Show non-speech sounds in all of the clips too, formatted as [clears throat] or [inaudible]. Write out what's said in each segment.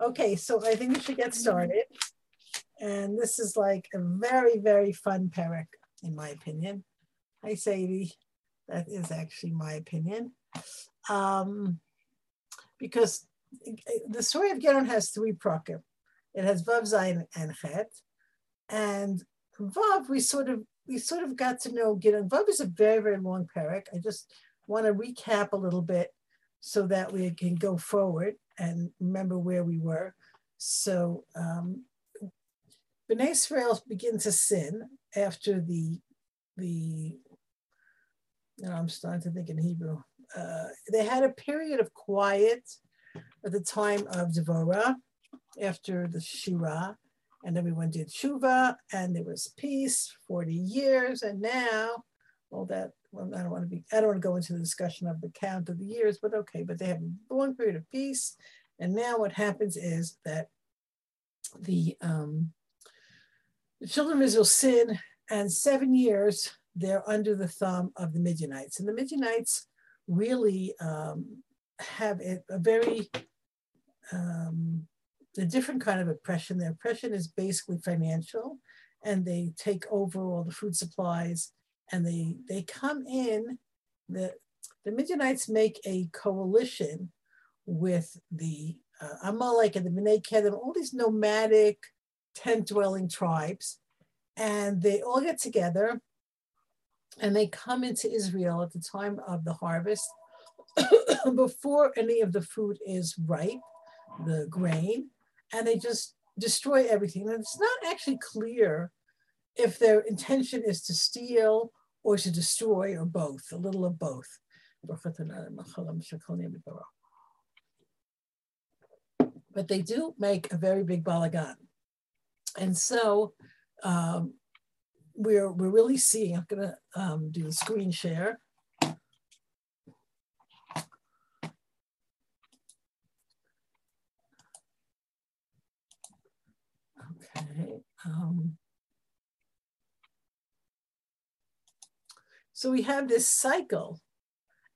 Okay, so I think we should get started. And this is like a very, very fun parak, in my opinion. Hi, Sadie. That is actually my opinion. Um, because the story of Gideon has three prakim. It has Vav, Zayin, and Chet. And Vav, we sort of we sort of got to know Gideon. Vav is a very, very long parak. I just want to recap a little bit so that we can go forward and remember where we were. So um, Bnei Israel begin to sin after the, the I'm starting to think in Hebrew. Uh, they had a period of quiet at the time of Devorah after the Shira, and everyone did Shuva, and there was peace, 40 years, and now all that well, I don't want to be, I don't want to go into the discussion of the count of the years, but okay, but they have long period of peace. And now what happens is that the, um, the children of Israel sin, and seven years they're under the thumb of the Midianites. And the Midianites really um, have a, a very um, a different kind of oppression. Their oppression is basically financial, and they take over all the food supplies and they they come in the the Midianites make a coalition with the uh, Amalek and the Bnei Kedem, all these nomadic tent dwelling tribes, and they all get together and they come into Israel at the time of the harvest [coughs] before any of the food is ripe, the grain, and they just destroy everything. And it's not actually clear if their intention is to steal or to destroy, or both, a little of both. But they do make a very big balagan. And so um, we're, we're really seeing, I'm gonna um, do the screen share. Okay. Um, So we have this cycle.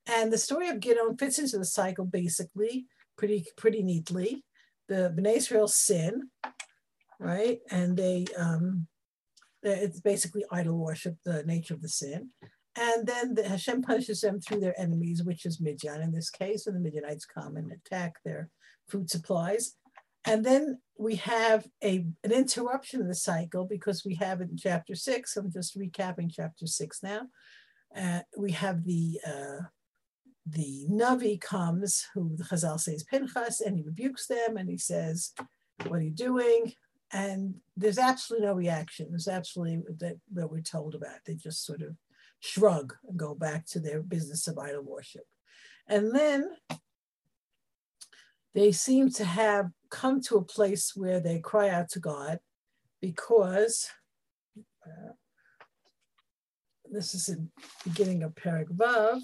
And the story of Gideon fits into the cycle basically pretty, pretty neatly. The Bnei Israel sin, right? And they, um, it's basically idol worship, the nature of the sin. And then the, Hashem punishes them through their enemies, which is Midian in this case, and the Midianites come and attack their food supplies. And then we have a, an interruption of the cycle because we have it in chapter six. I'm just recapping chapter six now. Uh, we have the uh, the Navi comes, who the Chazal says Pinchas, and he rebukes them and he says, What are you doing? And there's absolutely no reaction. There's absolutely that, that we're told about. They just sort of shrug and go back to their business of idol worship. And then they seem to have come to a place where they cry out to God because uh, this is the beginning of Perik Vav.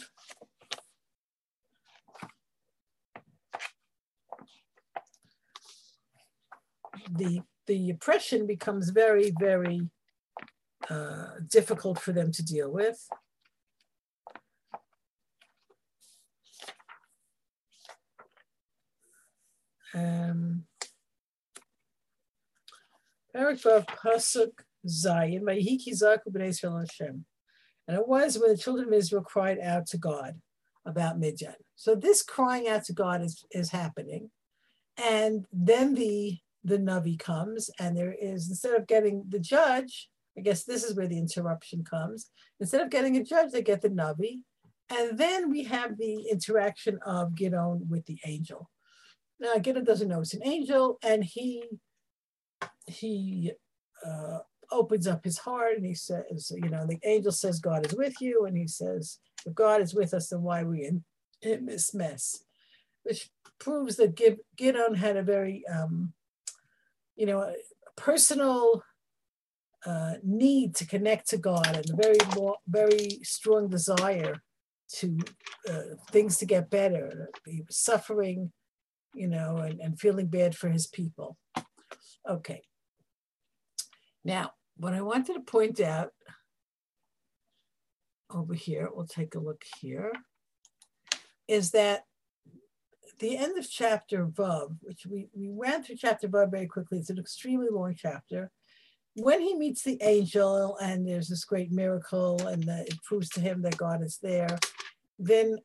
The, the oppression becomes very, very uh, difficult for them to deal with. Um, Perik Vav Pasuk Zayin, Vayiki Zaku Israel Hashem. And it was when the children of Israel cried out to God about Midian. So this crying out to God is, is happening. And then the, the Navi comes, and there is, instead of getting the judge, I guess this is where the interruption comes. Instead of getting a judge, they get the Navi. And then we have the interaction of Gideon with the angel. Now, Gideon doesn't know it's an angel, and he he uh, opens up his heart and he says, you know, the angel says God is with you, and he says, if God is with us, then why are we in, in this mess? Which proves that Gideon had a very, um, you know, a personal uh, need to connect to God and a very, very strong desire to uh, things to get better. He was suffering, you know, and, and feeling bad for his people. Okay. Now, what I wanted to point out over here, we'll take a look here, is that the end of chapter Vav, which we, we ran through chapter Vav very quickly, it's an extremely long chapter. When he meets the angel and there's this great miracle and it proves to him that God is there, then,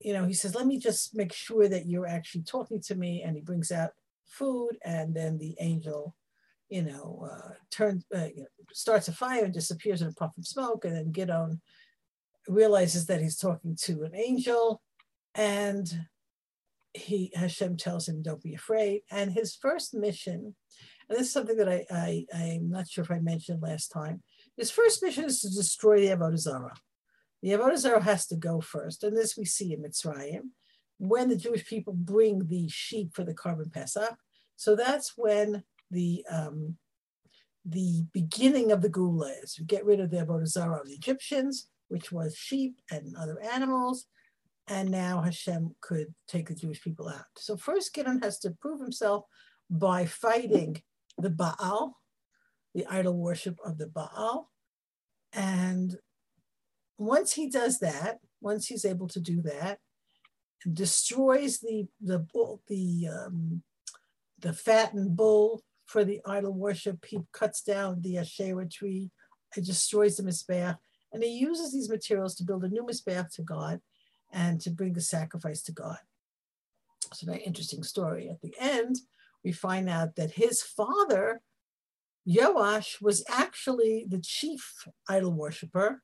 you know, he says, let me just make sure that you're actually talking to me. And he brings out food and then the angel, you know, uh, turns, uh, you know, starts a fire and disappears in a puff of smoke. And then Gideon realizes that he's talking to an angel and he Hashem tells him, "Don't be afraid." And his first mission, and this is something that I, I I'm not sure if I mentioned last time. His first mission is to destroy the Avodah Zarah. The Avodah Zarah has to go first, and this we see in Mitzrayim when the Jewish people bring the sheep for the korban Pesach. So that's when the um, the beginning of the Geula is. We get rid of the Avodah of the Egyptians, which was sheep and other animals and now Hashem could take the Jewish people out. So first Gideon has to prove himself by fighting the Baal, the idol worship of the Baal. And once he does that, once he's able to do that, destroys the the bull, the um, the fattened bull for the idol worship. He cuts down the Asherah tree, and destroys the mizbeach, and he uses these materials to build a new mizbeach to God and to bring the sacrifice to God. It's a very interesting story. At the end, we find out that his father, Yoash, was actually the chief idol worshiper,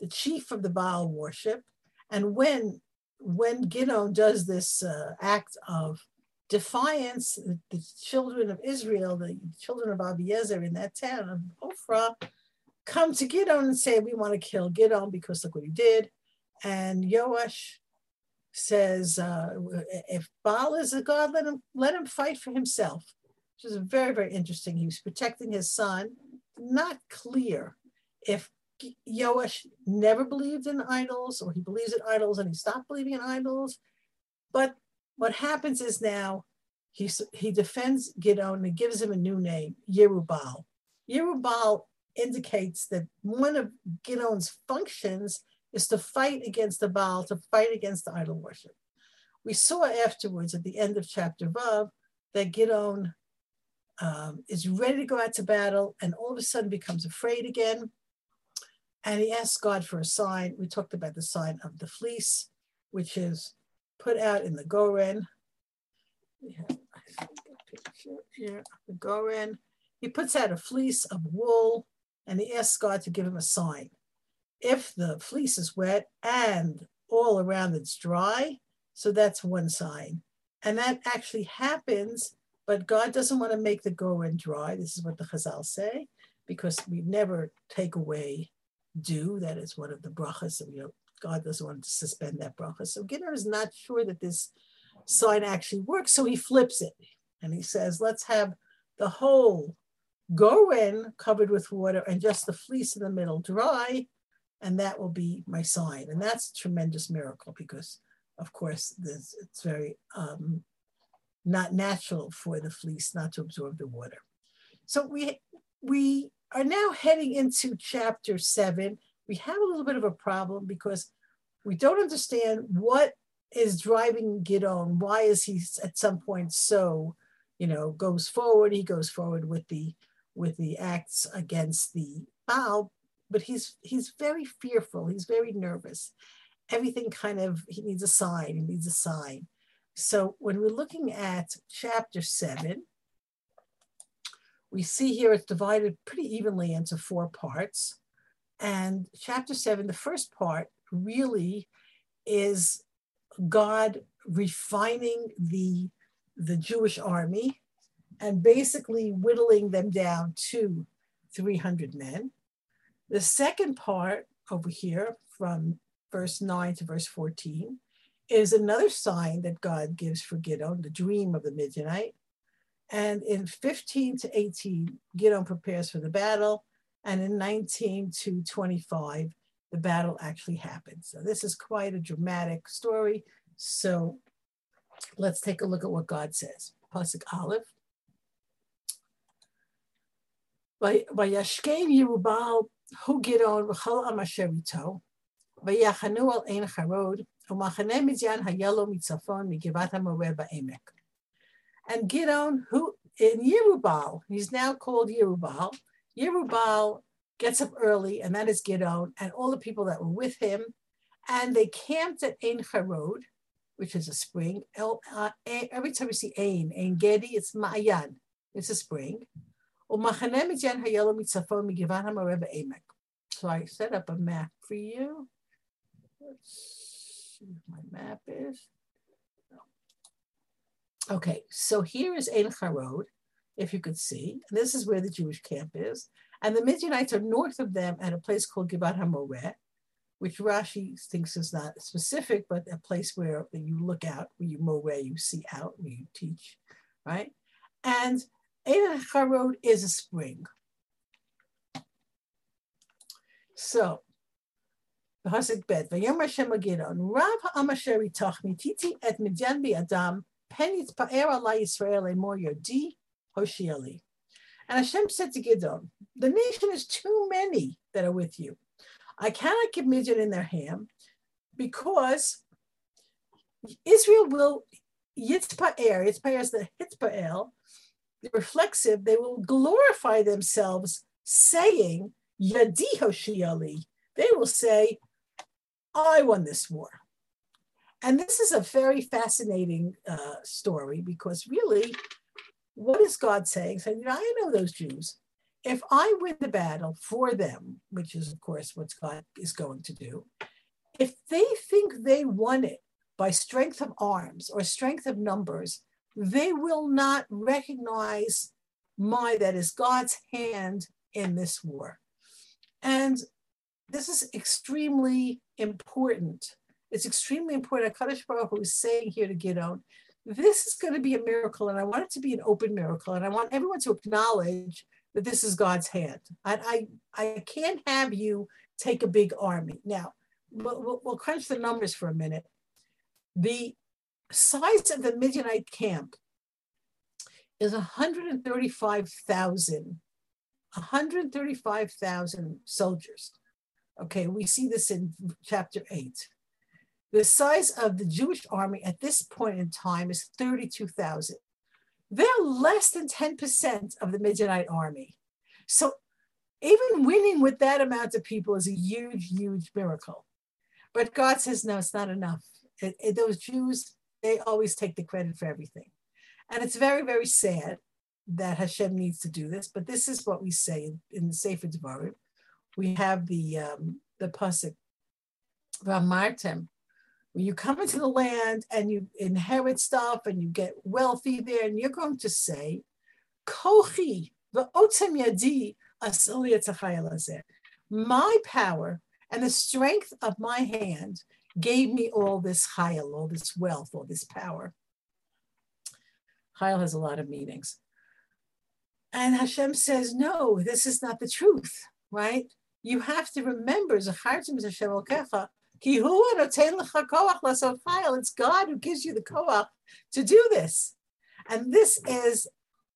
the chief of the Baal worship. And when, when Gideon does this uh, act of defiance, the, children of Israel, the children of Abiezer in that town of Ophrah, come to Gideon and say, We want to kill Gideon because look what he did. And Yoash says, uh, if Baal is a god, let him let him fight for himself. Which is very, very interesting. He was protecting his son. Not clear if Yoash never believed in idols or he believes in idols and he stopped believing in idols. But what happens is now he, he defends Gideon and gives him a new name, Yerubal. Yerubal indicates that one of Gideon's functions is to fight against the Baal, to fight against the idol worship. We saw afterwards at the end of chapter Vav that Gideon um, is ready to go out to battle and all of a sudden becomes afraid again. And he asks God for a sign. We talked about the sign of the fleece, which is put out in the Goren. We have a picture here the Goren. He puts out a fleece of wool and he asks God to give him a sign if the fleece is wet and all around it's dry, so that's one sign. And that actually happens, but God doesn't want to make the goren dry. This is what the Chazal say, because we never take away dew. That is one of the brachas. So, you know, God doesn't want to suspend that bracha. So Gideon is not sure that this sign actually works. So he flips it and he says, let's have the whole goren covered with water and just the fleece in the middle dry and that will be my sign. And that's a tremendous miracle because, of course, this, it's very um, not natural for the fleece not to absorb the water. So we we are now heading into chapter seven. We have a little bit of a problem because we don't understand what is driving Gideon. Why is he at some point so, you know, goes forward? He goes forward with the with the acts against the Baal, but he's he's very fearful. He's very nervous. Everything kind of he needs a sign. He needs a sign. So when we're looking at chapter seven, we see here it's divided pretty evenly into four parts. And chapter seven, the first part really is God refining the, the Jewish army and basically whittling them down to 300 men. The second part over here from verse 9 to verse 14 is another sign that God gives for Gideon, the dream of the Midianite. And in 15 to 18, Gideon prepares for the battle. And in 19 to 25, the battle actually happens. So this is quite a dramatic story. So let's take a look at what God says. Pasuk Aleph. Vayashkem Yerubal hu Gidon v'chol am asher ito, v'yachanu al ein charod, ומחנה מדיין היה לו מצפון מגבעת המורה בעמק. And Gidon, who in Yerubal, he's now called Yerubal. Yerubal gets up early, and that is Gidon, and all the people that were with him, and they camped at Ein Charod, which is a spring. Uh, every time we see Ein, Ein Gedi, it's Ma'ayan, it's a spring. So I set up a map for you. Let's see what my map is. Okay, so here is Ein Charod, if you could see. And this is where the Jewish camp is. And the Midianites are north of them at a place called Givat HaMoreh, which Rashi thinks is not specific, but a place where you look out, where you mow where you see out, where you teach, right? And Ein Charod is a spring. So, Pasuk Bet, Vayom Hashem Agidon, Rav Ha'amasher Itach Mititi et Midyan Adam, Pen Yitzpa'er Allah Yisrael Emor Yodi Hoshiali. And Hashem said to Gidon, the nation is too many that are with you. I cannot give Midian in their hand because Israel will Yitzpa'er, Yitzpa'er is the Hitzpa'el, the reflexive, they will glorify themselves saying, Yadi Hoshiali. They will say, I won this war. And this is a very fascinating uh, story because really, what is God saying? Saying, you know, I know those Jews. If I win the battle for them, which is, of course, what God is going to do, if they think they won it by strength of arms or strength of numbers, they will not recognize my, that is God's hand in this war. And this is extremely important. It's extremely important. Kadosh Baruch Hu is saying here to Gidon, this is going to be a miracle, and I want it to be an open miracle, and I want everyone to acknowledge that this is God's hand. I I, I can't have you take a big army. Now, we'll, we'll crunch the numbers for a minute. The size of the Midianite camp is 135,000 135,000 soldiers. Okay, we see this in chapter 8. The size of the Jewish army at this point in time is 32,000. They're less than 10% of the Midianite army. So even winning with that amount of people is a huge, huge miracle. But God says, no, it's not enough. It, it, those Jews, they always take the credit for everything. And it's very, very sad that Hashem needs to do this, but this is what we say in, in the Sefer Devarim. We have the um, the pasuk Ramartem, when you come into the land and you inherit stuff and you get wealthy there, and you're going to say, Kochi v'otem yadi my power and the strength of my hand gave me all this chayil, all this wealth, all this power. Chayil has a lot of meanings. And Hashem says, no, this is not the truth, right? You have to remember, it's God who gives you the koach to do this. And this is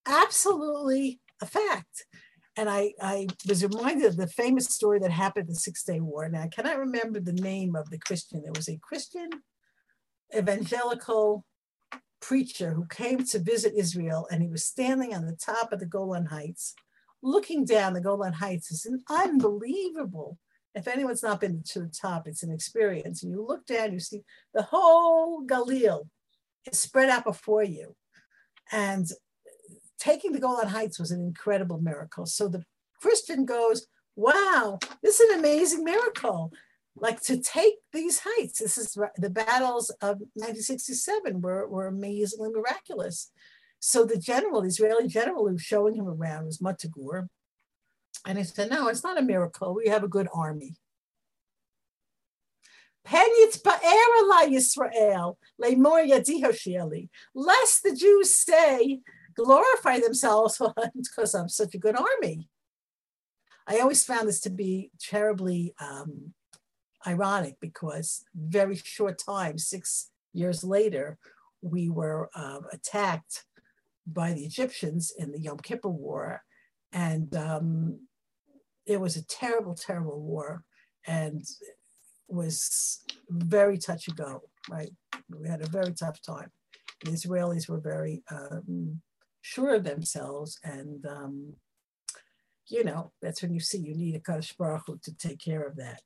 absolutely a fact. And I, I was reminded of the famous story that happened in the Six Day War. Now, I cannot remember the name of the Christian. There was a Christian evangelical preacher who came to visit Israel, and he was standing on the top of the Golan Heights, looking down the Golan Heights. It's an unbelievable. If anyone's not been to the top, it's an experience. And you look down, you see the whole Galil is spread out before you. And taking the Golan Heights was an incredible miracle. So the Christian goes, Wow, this is an amazing miracle like to take these heights. This is the battles of 1967 were, were amazingly miraculous. So the general, the Israeli general who was showing him around was Motta Gur. And he said, no, it's not a miracle. We have a good army. Lest the Jews say, glorify themselves [laughs] because I'm such a good army. I always found this to be terribly um, ironic because very short time, six years later, we were uh, attacked by the Egyptians in the Yom Kippur War. And um, it was a terrible, terrible war. And was very touch and go, right? We had a very tough time. The Israelis were very um, sure of themselves, and um, you know that's when you see you need a Kadosh Baruch Hu to take care of that.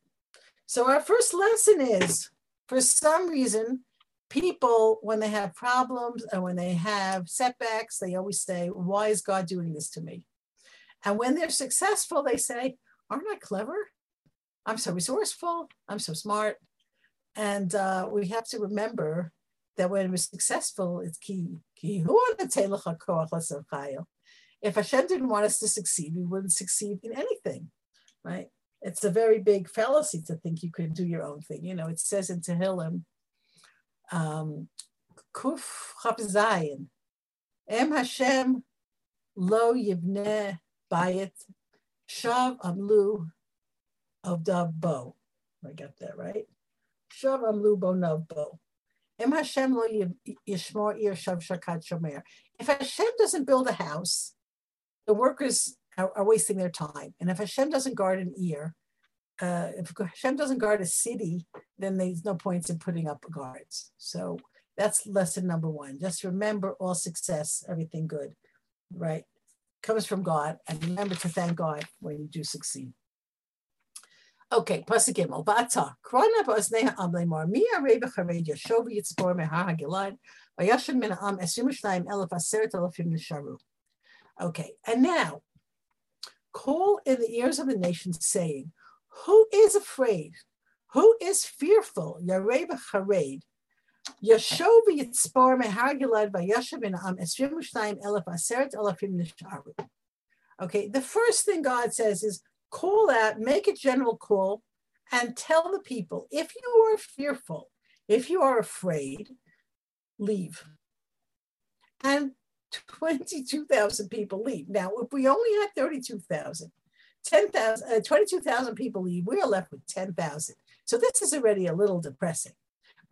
So our first lesson is, for some reason, people when they have problems and when they have setbacks, they always say, "Why is God doing this to me?" And when they're successful, they say, "Aren't I clever? I'm so resourceful. I'm so smart." And uh, we have to remember that when we're successful, it's key. If Hashem didn't want us to succeed, we wouldn't succeed in anything, right? It's a very big fallacy to think you can do your own thing. You know, it says in Tehillim, um, Kuf Zayin, Em Hashem Lo Yivneh Bayit Shav Amlu of Bo. I got that right. Shav Amlu Bo Nov Bo. If Hashem doesn't build a house, the workers are, are, wasting their time. And if Hashem doesn't guard an ear, uh, if Hashem doesn't guard a city, then there's no point in putting up guards. So that's lesson number one. Just remember all success, everything good, right, comes from God. And remember to thank God when you do succeed. Okay, krona nisharu. Okay, and now call in the ears of the nations, saying, Who is afraid? Who is fearful? Yarei b'chared Okay, the first thing God says is call out, make a general call, and tell the people if you are fearful, if you are afraid, leave. And 22,000 people leave. Now, if we only had 32,000, 10,000, uh, 22,000 people leave, we are left with 10,000. So this is already a little depressing.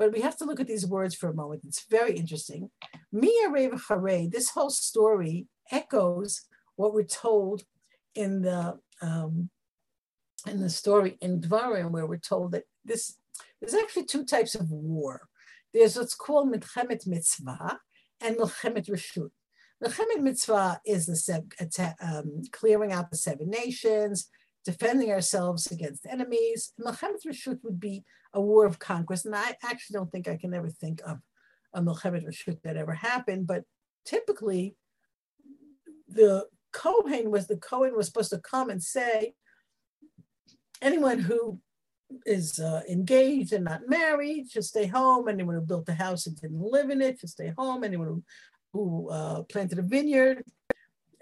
But we have to look at these words for a moment. It's very interesting. Mia Reva Hare, this whole story echoes what we're told in the um, in the story in Dvarim, where we're told that this there's actually two types of war. There's what's called Milchemet Mitzvah and Milchemet Rishut. Milchemet Mitzvah is the um, clearing out the seven nations, defending ourselves against enemies. Milchemet Rishut would be a war of conquest, and I actually don't think I can ever think of a Milchemet Rishut that ever happened, but typically the Kohen was the Kohen was supposed to come and say, anyone who is uh, engaged and not married should stay home. Anyone who built a house and didn't live in it should stay home. Anyone who, who uh, planted a vineyard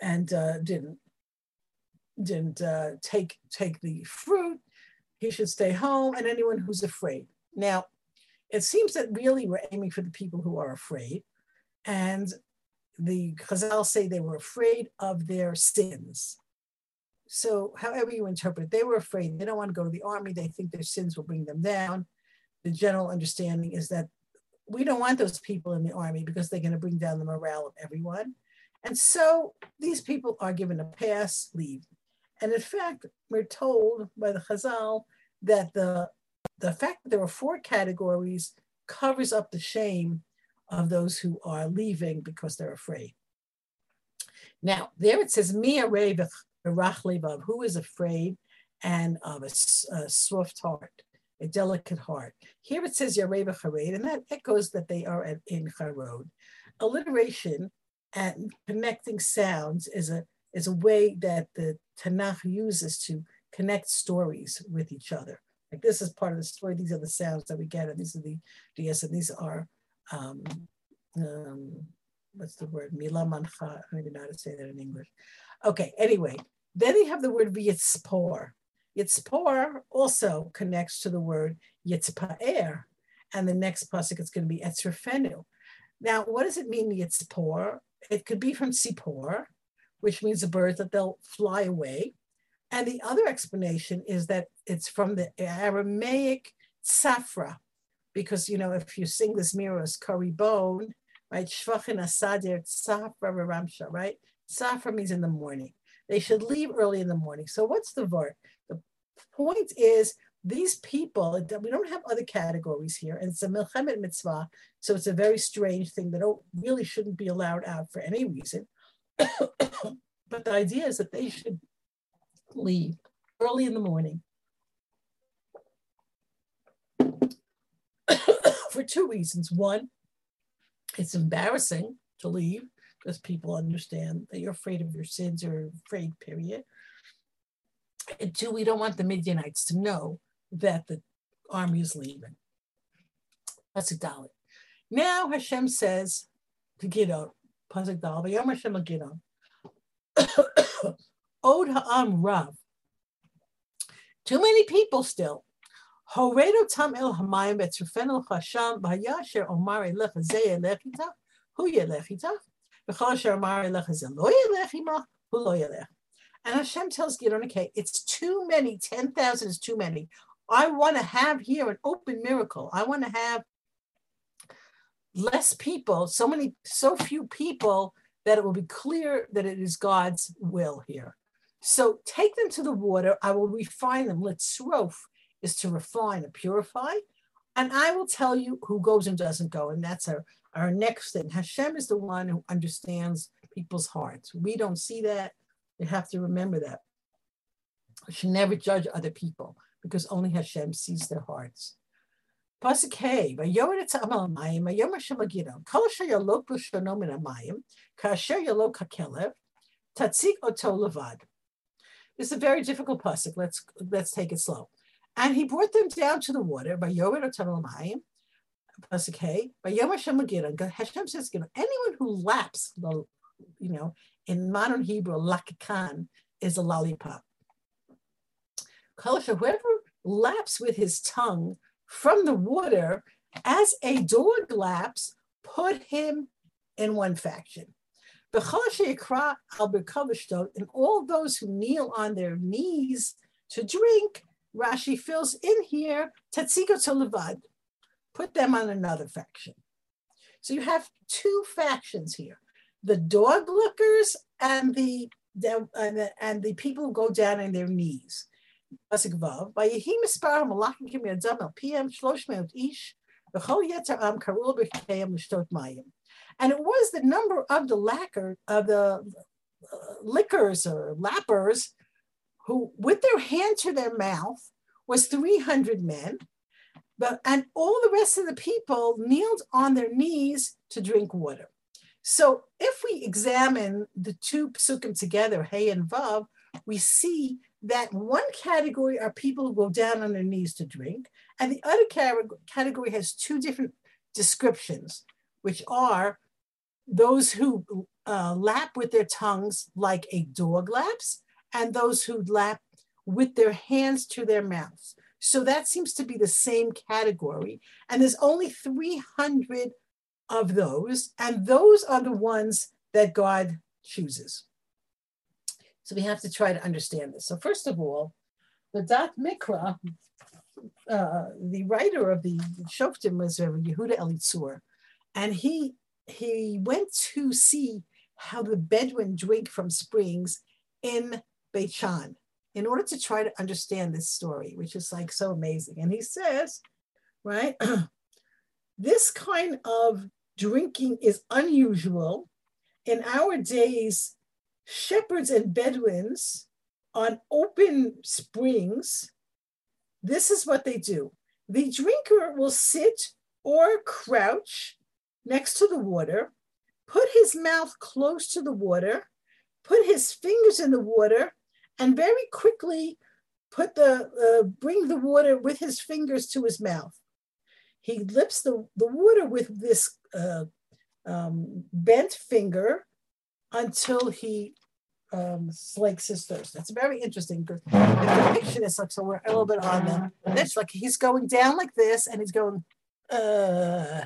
and uh, didn't didn't uh, take take the fruit, he should stay home. And anyone who's afraid. Now, it seems that really we're aiming for the people who are afraid, and the Chazal say they were afraid of their sins. So, however you interpret, they were afraid. They don't want to go to the army. They think their sins will bring them down. The general understanding is that we don't want those people in the army because they're going to bring down the morale of everyone. And so these people are given a pass, leave. And in fact, we're told by the Chazal that the, the fact that there were four categories covers up the shame of those who are leaving because they're afraid. Now, there it says, who is afraid and of a, a, swift heart, a delicate heart. Here it says Yareva Chared, and that echoes that they are at, in Charod. Alliteration and connecting sounds is a is a way that the Tanakh uses to connect stories with each other. Like this is part of the story. These are the sounds that we get, and these are the DS, and these are um, um, what's the word? Mila mancha. I don't even know how to say that in English. Okay, anyway, then you have the word yitzpor. Yitzpor also connects to the word yitzpaer. And the next pasuk is going to be etzrefenu. Now, what does it mean, yitzpor? It could be from sipor, which means a bird that they'll fly away. And the other explanation is that it's from the Aramaic safra, because you know if you sing this mirrors curry bone, right? Shvachin asadir safra ramsha, right? Safra means in the morning. They should leave early in the morning. So what's the word? The point is these people, we don't have other categories here, and it's a milchemet mitzvah, so it's a very strange thing that really shouldn't be allowed out for any reason. But the idea is that they should leave early in the morning [coughs] for two reasons. One, it's embarrassing to leave because people understand that you're afraid of your sins or afraid, period. And two, we don't want the Midianites to know that the army is leaving. That's a dollar. Now Hashem says to Gidon, Pasuk Dal, Yom Hashem Gidon, [coughs] Od Ha'am Rav. Too many people still. Horedo tam el hamayim etzrufen el chasham b'hayasher omar elech zeh elech itach, hu yelech itach, v'chol asher omar elech zeh lo yelech imach, hu lo yelech. And Hashem tells Gidon, okay, it's too many, 10,000 is too many. I want to have here an open miracle. I want to have less people, so many, so few people that it will be clear that it is God's will here. So take them to the water. I will refine them. Let's rof is to refine and purify. And I will tell you who goes and doesn't go. And that's our, our next thing. Hashem is the one who understands people's hearts. We don't see that. We have to remember that. We should never judge other people because only Hashem sees their hearts. Shemagidon, Oto Levad. It's a very difficult pasuk. Let's let's take it slow. And he brought them down to the water by Yored Mayim, Pasuk Hey, by Yom Hashem Hashem says, you know, anyone who laps, you know, in modern Hebrew, lakikan is a lollipop. Whoever laps with his tongue from the water as a dog laps, put him in one faction. And all those who kneel on their knees to drink, Rashi fills in here, Tatsiko put them on another faction. So you have two factions here the dog lookers and the, and the, and the people who go down on their knees. And it was the number of the lacquer of the uh, liquors or lappers who, with their hand to their mouth, was 300 men. But, and all the rest of the people kneeled on their knees to drink water. So if we examine the two psukim together, Hey and Vav, we see that one category are people who go down on their knees to drink, and the other category has two different descriptions, which are those who uh, lap with their tongues like a dog laps, and those who lap with their hands to their mouths. So that seems to be the same category. And there's only 300 of those, and those are the ones that God chooses. So we have to try to understand this. So first of all, the Da'at Mikra, uh, the writer of the Shoftim was Yehuda Elitzur, and he he went to see how the Bedouin drink from springs in Beit Shan in order to try to understand this story, which is like so amazing. And he says, right, [clears throat] this kind of drinking is unusual. In our days, shepherds and Bedouins on open springs, this is what they do. The drinker will sit or crouch next to the water, put his mouth close to the water, put his fingers in the water, and very quickly put the uh, bring the water with his fingers to his mouth. He lips the, the water with this uh, um, bent finger until he um, slakes his thirst. That's very interesting because the picture is like so we're a little bit on them. It's like he's going down like this and he's going. Uh.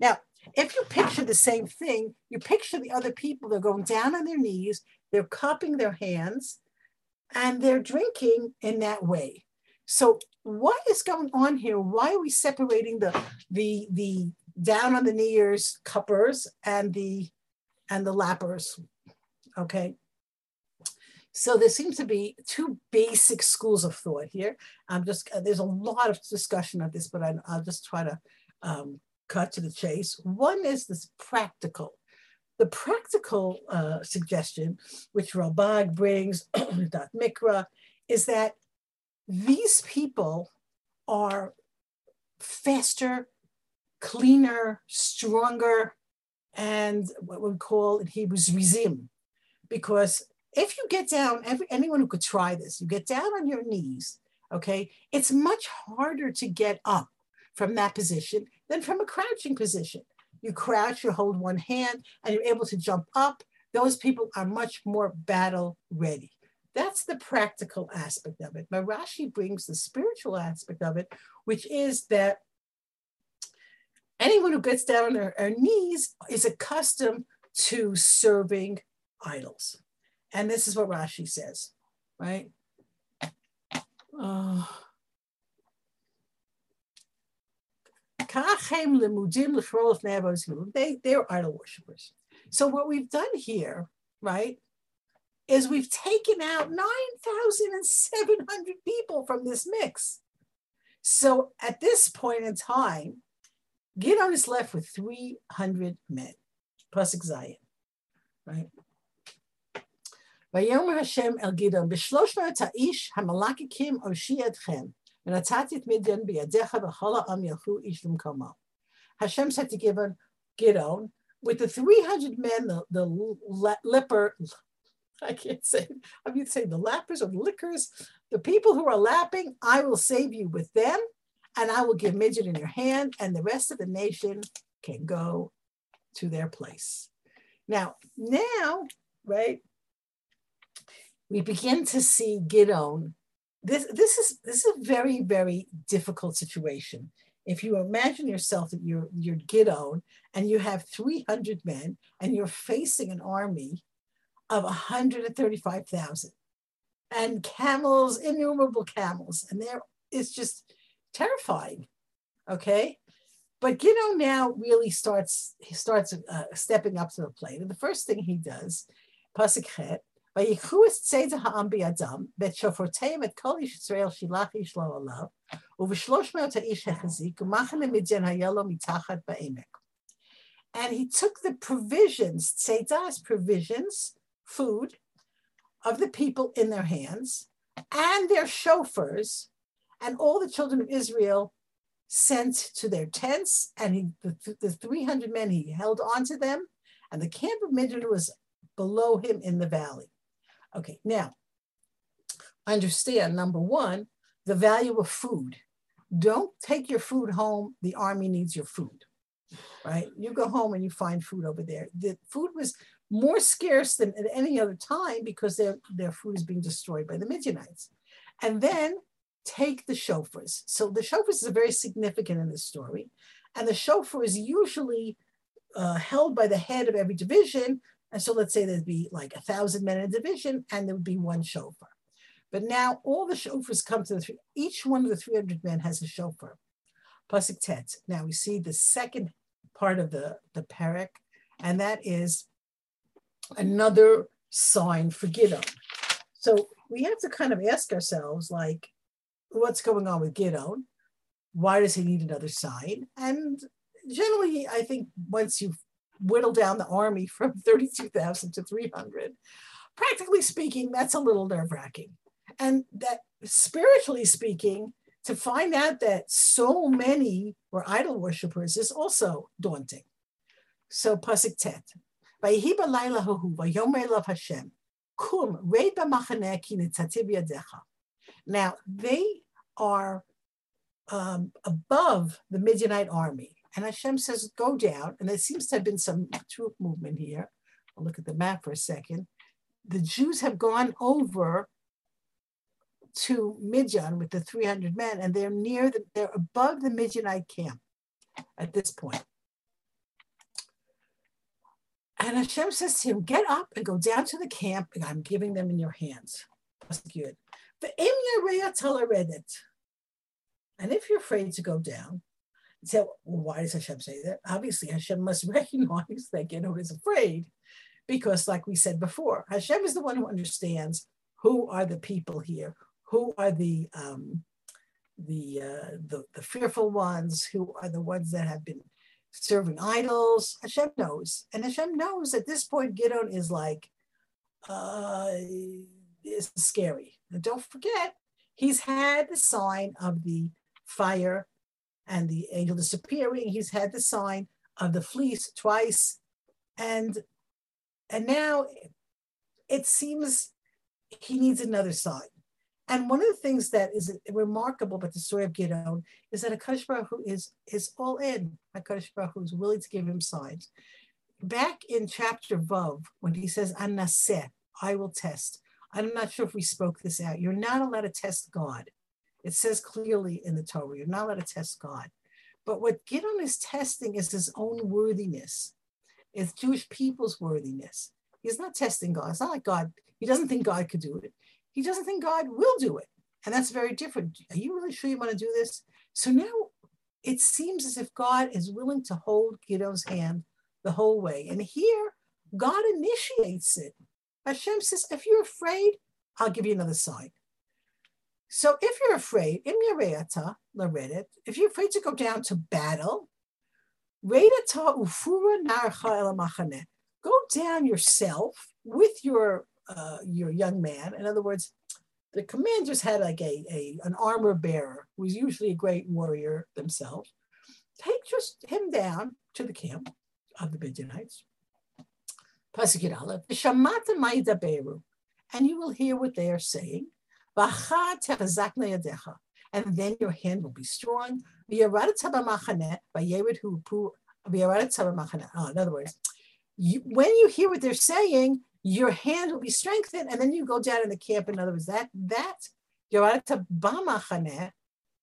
Now, if you picture the same thing, you picture the other people. They're going down on their knees. They're cupping their hands, and they're drinking in that way. So, what is going on here? Why are we separating the the the down on the knees cuppers and the and the lappers? Okay. So there seems to be two basic schools of thought here. I'm just uh, there's a lot of discussion of this, but I, will just try to um, cut to the chase. One is this practical. The practical uh, suggestion, which Ralbag brings, [clears throat] Da'at Mikra, is that these people are faster, cleaner, stronger, and what we call in Hebrew rizim. Because if you get down, every, anyone who could try this, you get down on your knees, okay, it's much harder to get up from that position than from a crouching position. You crouch, you hold one hand, and you're able to jump up. Those people are much more battle ready. That's the practical aspect of it. But Rashi brings the spiritual aspect of it, which is that anyone who gets down on their, their knees is accustomed to serving idols. And this is what Rashi says, right? Uh, they, they're idol worshippers. So what we've done here, right, is we've taken out 9,700 people from this mix. So at this point in time, Gideon is left with 300 men, plus Zion, right? ויאמר השם אל גדעון, בשלוש מאות האיש המלאקיקים אושיע אתכם, ונתתי את מדיין בידיך וכל העם ילכו איש למקומו. Hashem said to Gideon, Gidon, with the 300 men, the, the leper, [laughs] I can't say, I mean, say the lappers or the lickers, the people who are lapping, I will save you with them, and I will give Midian in your hand, and the rest of the nation can go to their place. Now, now, right, we begin to see Gideon. This, this, is, this is a very, very difficult situation. If you imagine yourself that you're, you're Gideon and you have 300 men and you're facing an army of 135,000 and camels, innumerable camels, and there is just terrifying. Okay. But Gideon now really starts, he starts uh, stepping up to the plate. And the first thing he does, Pasuk ויקחו את העם בידם, ואת שופרותיהם, את כל איש ישראל שילח איש עליו, ובשלוש מאות האיש החזיק, היה לו מתחת בעמק. And he took the provisions, צדע's provisions, food, of the people in their hands, and their shofars, and all the children of Israel sent to their tents, and he, the, the 300 men, he held on to them, and the camp of Midian was below him in the valley. Okay, now understand number one, the value of food. Don't take your food home. The army needs your food, right? You go home and you find food over there. The food was more scarce than at any other time because their, their food is being destroyed by the Midianites. And then take the shofars. So the shofars is very significant in this story. And the shofar is usually uh, held by the head of every division and so let's say there'd be like a thousand men in a division and there would be one shofar. But now all the shofars come to the three, each one of the 300 men has a shofar. Pasuk tet. Now we see the second part of the, the parak, and that is another sign for Gideon. So we have to kind of ask ourselves, like, what's going on with Gideon? Why does he need another sign? And generally, I think once you whittle down the army from [laughs] 32,000 to 300. Practically speaking, that's a little nerve wracking. And that spiritually speaking, to find out that so many were idol worshippers is also daunting. So pasuk tet, vayihiba laila kum reid b'machaneh ki. Now they are um, above the Midianite army. And Hashem says, go down. And there seems to have been some troop movement here. I'll look at the map for a second. The Jews have gone over to Midian with the 300 men, and they're near the, they're above the Midianite camp at this point. And Hashem says to him, Get up and go down to the camp, and I'm giving them in your hands. That's good. And if you're afraid to go down, so why does Hashem say that? Obviously, Hashem must [laughs] recognize that Gideon is afraid because, like we said before, Hashem is the one who understands who are the people here? Who are the um, the, uh, the the fearful ones? Who are the ones that have been serving idols? Hashem knows, and Hashem knows at this point. Gideon is like, uh, scary. And don't forget, he's had the sign of the fire and the angel disappearing. He's had the sign of the fleece twice, and and now it seems he needs another sign. And one of the things that is remarkable about the story of Gideon is that Hakadosh Baruch is is all in. Hakadosh Baruch is willing to give him signs. Back in chapter Vav, when he says "Anaseh," I will test. I'm not sure if we spoke this out. You're not allowed to test God. It says clearly in the Torah, you're not allowed to test God. But what Gideon is testing is his own worthiness. It's Jewish people's worthiness. He's not testing God. It's not like God, he doesn't think God could do it. He doesn't think God will do it. And that's very different. Are you really sure you want to do this? So now it seems as if God is willing to hold Gideon's hand the whole way. And here, God initiates it. Hashem says, if you're afraid, I'll give you another sign. So if you're afraid, im yareata laredet, if you're afraid to go down to battle, redata ufura narcha elamachane, Go down yourself with your uh, your young man. In other words, the commanders had like a, a an armor bearer who was usually a great warrior themselves. Take just him down to the camp of the Midianites. Pasuk Aleph, and you will hear what they are saying. And then your hand will be strong. Oh, in other words, you, when you hear what they're saying, your hand will be strengthened, and then you go down in the camp. In other words, that that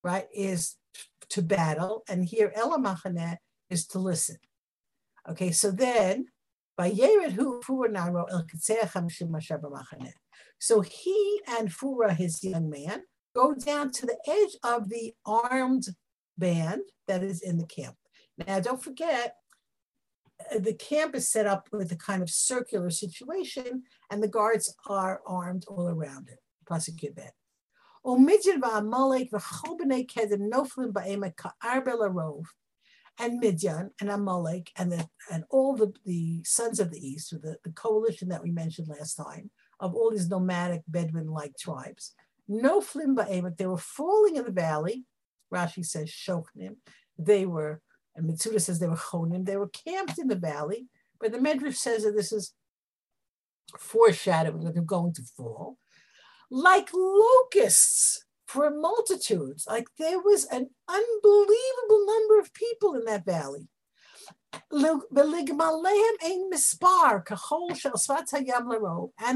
right is to battle, and here elamachane is to listen. Okay, so then so he and Fura, his young man, go down to the edge of the armed band that is in the camp. Now, don't forget, uh, the camp is set up with a kind of circular situation, and the guards are armed all around it. Prosecute that. and Midian and Amalek and the and all the, the sons of the east, the, the coalition that we mentioned last time, of all these nomadic Bedouin-like tribes. No flimba Amak, they were falling in the valley. Rashi says Shoknim. They were, and Mitsuda says they were Chonim, they were camped in the valley, but the Medrash says that this is foreshadowing that they're going to fall. Like locusts for multitudes. Like there was an unbelievable number of people in that valley. And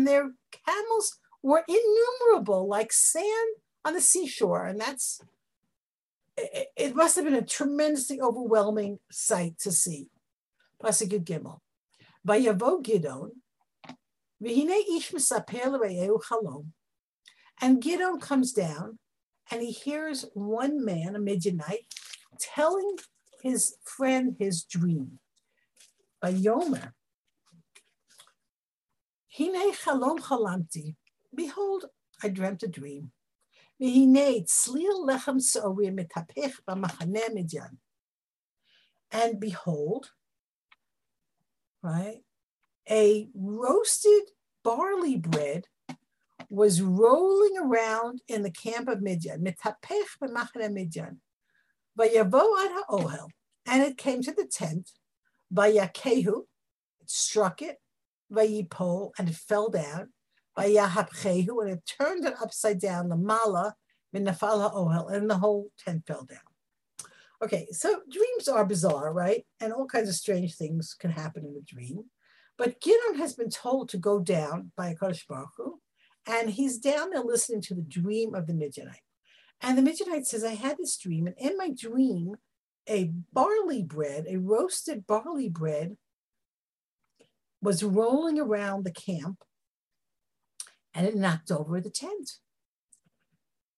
their camels were innumerable, like sand on the seashore. And that's, it, must have been a tremendously overwhelming sight to see. Pasuk Gimel. Gidon. And Gideon comes down and he hears one man, a Midianite, telling his friend his dream. By Yomer, Hine chalom chalamti. Behold, I dreamt a dream. And behold, right, a roasted barley bread was rolling around in the camp of Midian, mitapech b'machane ha'ohel, and it came to the tent, vayakehu, it struck it, vayipol, and it fell down, vayahapchehu, and it turned it upside down, the mala, minafal ha'ohel, and the whole tent fell down. Okay, so dreams are bizarre, right? And all kinds of strange things can happen in a dream. But Gideon has been told to go down by a Baruch Hu and he's down there listening to the dream of the Midianite. And the Midianite says, I had this dream, and in my dream, a barley bread, a roasted barley bread, was rolling around the camp and it knocked over the tent.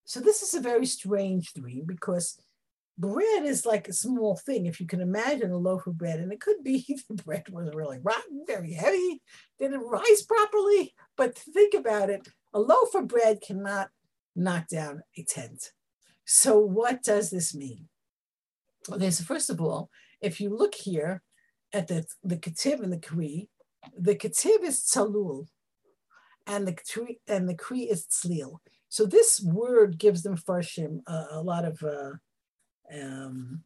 So this is a very strange dream because bread is like a small thing. If you can imagine a loaf of bread, and it could be [laughs] the bread was really rotten, very heavy, didn't rise properly. But think about it, A loaf of bread cannot knock down a tent. So what does this mean? Well, there's first of all, if you look here at the, the Ketib and the Kri, the Ketib is Tzalul, and the and the Kri is Tzlil. So this word gives the mefarshim a, a lot of uh, um,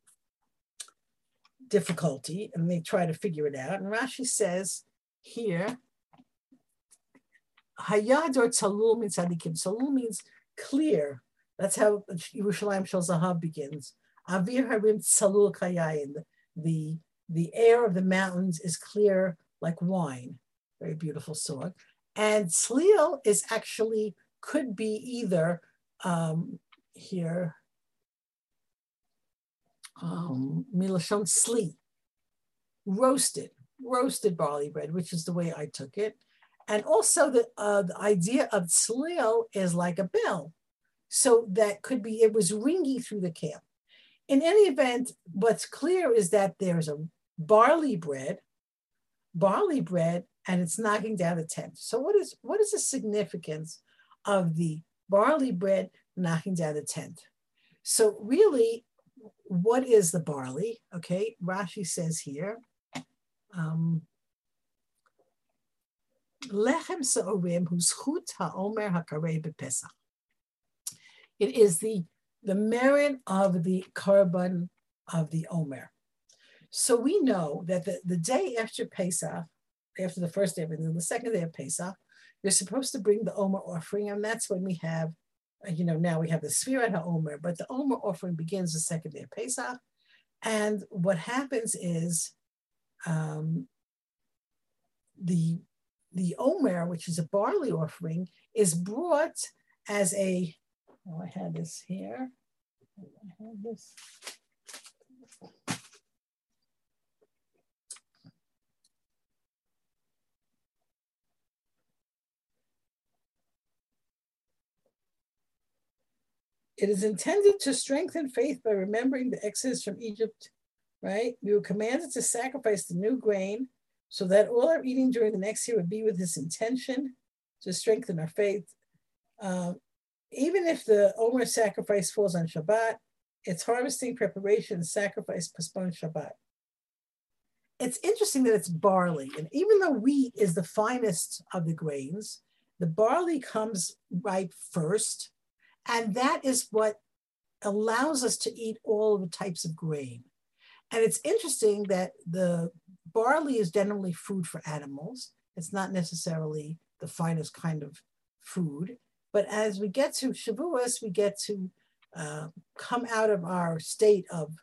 difficulty, and they try to figure it out. And Rashi says here, Hayad or Tzalul means tzadikim. Tzalul means clear. That's how Yerushalayim Shel Zahav begins. Avir Harim Tzalul Kayayin. The, the air of the mountains is clear like wine. Very beautiful song. And Tzlil is actually, could be either um, here, um, milashon sli, roasted, roasted barley bread, which is the way I took it. And also the, uh, the idea of tzlil is like a bell. So that could be, it was ringy through the camp. In any event, what's clear is that there's a barley bread, barley bread, and it's knocking down the tent. So what is what is the significance of the barley bread knocking down the tent? So really, what is the barley? Okay, Rashi says here, um, lechem sa'orim chut ha'omer hakarei bepesach. It is the the merit of the korban of the omer. So we know that the, the day after Pesach, after the first day of the second day of Pesach, you're supposed to bring the omer offering, and that's when we have you know, now we have the Sfirat HaOmer, but the Omer offering begins the second day of Pesach. And what happens is um, the, the Omer, which is a barley offering, is brought as a, oh, I had this here. I had this. It is intended to strengthen faith by remembering the exodus from Egypt, right? We were commanded to sacrifice the new grain so that all our eating during the next year would be with this intention to strengthen our faith. Um, even if the Omer sacrifice falls on Shabbat, its harvesting, preparation, sacrifice postpone Shabbat. It's interesting that it's barley. And even though wheat is the finest of the grains, the barley comes right first and that is what allows us to eat all the types of grain. And it's interesting that the barley is generally food for animals. It's not necessarily the finest kind of food. But as we get to Shavuos, we get to uh, come out of our state of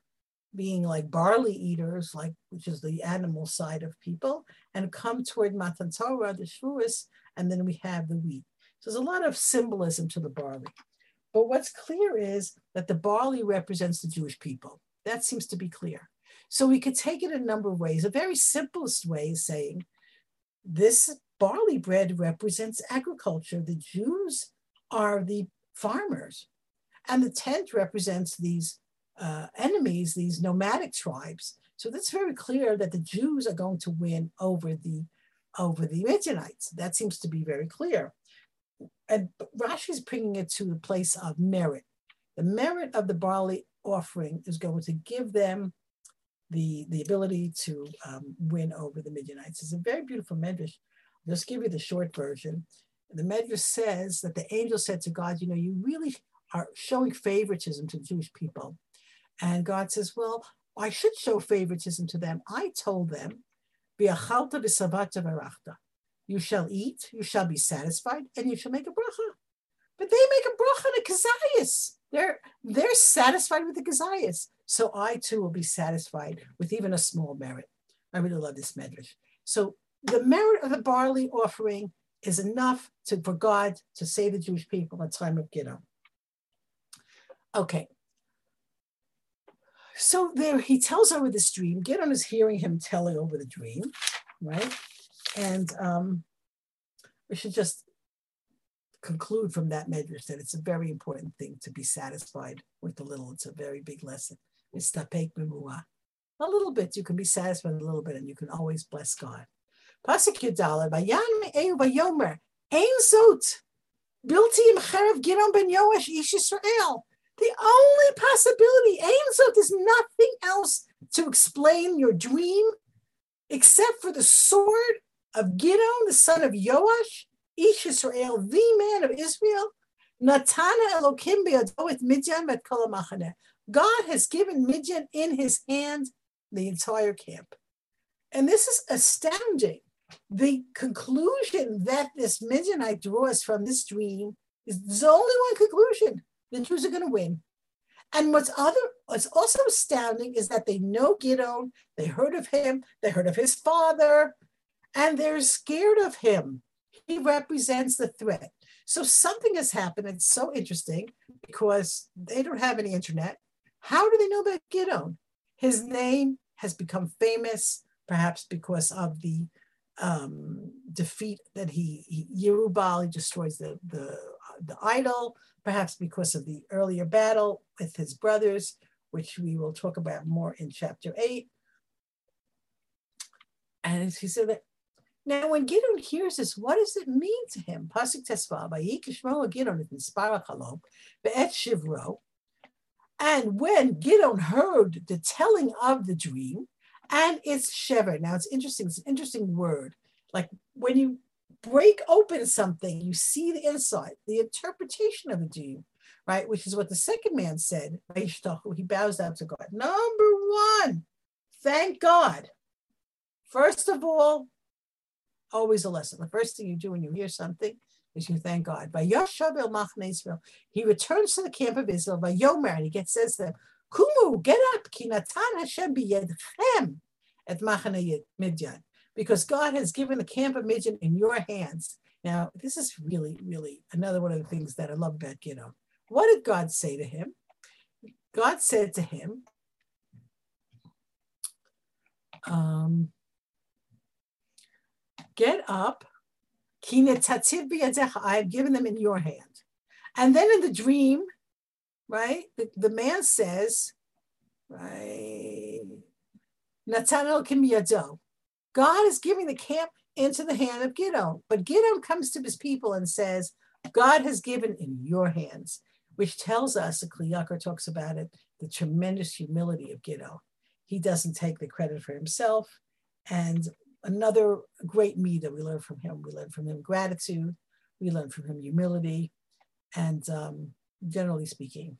being like barley eaters, like which is the animal side of people, and come toward Matan Torah, the Shavuos, and then we have the wheat. So there's a lot of symbolism to the barley. But what's clear is that the barley represents the Jewish people. That seems to be clear. So we could take it a number of ways. A very simplest way is saying this barley bread represents agriculture. The Jews are the farmers, and the tent represents these uh, enemies, these nomadic tribes. So that's very clear that the Jews are going to win over the over the Midianites. That seems to be very clear and Rashi is bringing it to the place of merit. The merit of the barley offering is going to give them the, the ability to um, win over the Midianites. It's a very beautiful medrash. I'll just give you the short version. The medrash says that the angel said to God, you know, you really are showing favoritism to Jewish people. And God says, well, I should show favoritism to them. I told them, you shall eat, you shall be satisfied, and you shall make a bracha. But they make a bracha a kazayas. They're, they're satisfied with the kazayas. So I too will be satisfied with even a small merit. I really love this medrash. So the merit of the barley offering is enough to, for God to save the Jewish people at time of Gidon. Okay. So there he tells over this dream. Gidon is hearing him telling over the dream, right? And um, we should just conclude from that measure that it's a very important thing to be satisfied with the little. It's a very big lesson. It's tapek A little bit, you can be satisfied a little bit, and you can always bless God. Pasuk Yudala, Vayan Vayomer, Ein Zot, Bilti Cherev Gidon ben Yoash Ish Israel. The only possibility, Ein there's nothing else to explain your dream except for the sword of Gidon, the son of Yoash, Ish Israel, the man of Israel, Natana Elokim with Midian met God has given Midian in his hand the entire camp. And this is astounding. The conclusion that this Midianite draws from this dream is the only one conclusion. The Jews are going to win. And what's other what's also astounding is that they know Gideon, they heard of him, they heard of his father, and they're scared of him. He represents the threat. So something has happened. It's so interesting because they don't have any internet. How do they know about Gidon? His name has become famous, perhaps because of the um, defeat that he, he Yerubal, he destroys the, the, the idol, perhaps because of the earlier battle with his brothers, which we will talk about more in chapter eight. And he said that now, when Gideon hears this, what does it mean to him? Pasuk Tesva, Vayikishmo Gideon it inspire chalom, be'et shivro. And when Gideon heard the telling of the dream and its shever, now it's interesting, it's an interesting word. Like when you break open something, you see the inside, the interpretation of the dream, right? Which is what the second man said. He bows down to God. Number one, thank God. First of all, always a lesson. The first thing you do when you hear something is you thank God. By Yoshabel Machne Israel, he returns to the camp of Israel. By Yomer, and he gets says to them, Kumu, get up, kinatan Hashem biyedchem at machane Midian, because God has given the camp of Midian in your hands. Now, this is really, really another one of the things that I love about Gideon. What did God say to him? God said to him, um, get up. I have given them in your hand. And then in the dream, right, the, the man says, right, Natanel Kim God is giving the camp into the hand of Gideon. But Gideon comes to his people and says, God has given in your hands, which tells us, the Kli Yakar talks about it, the tremendous humility of Gideon. He doesn't take the credit for himself. And another great me that we learn from him. We learn from him gratitude, we learn from him humility, and um, generally speaking,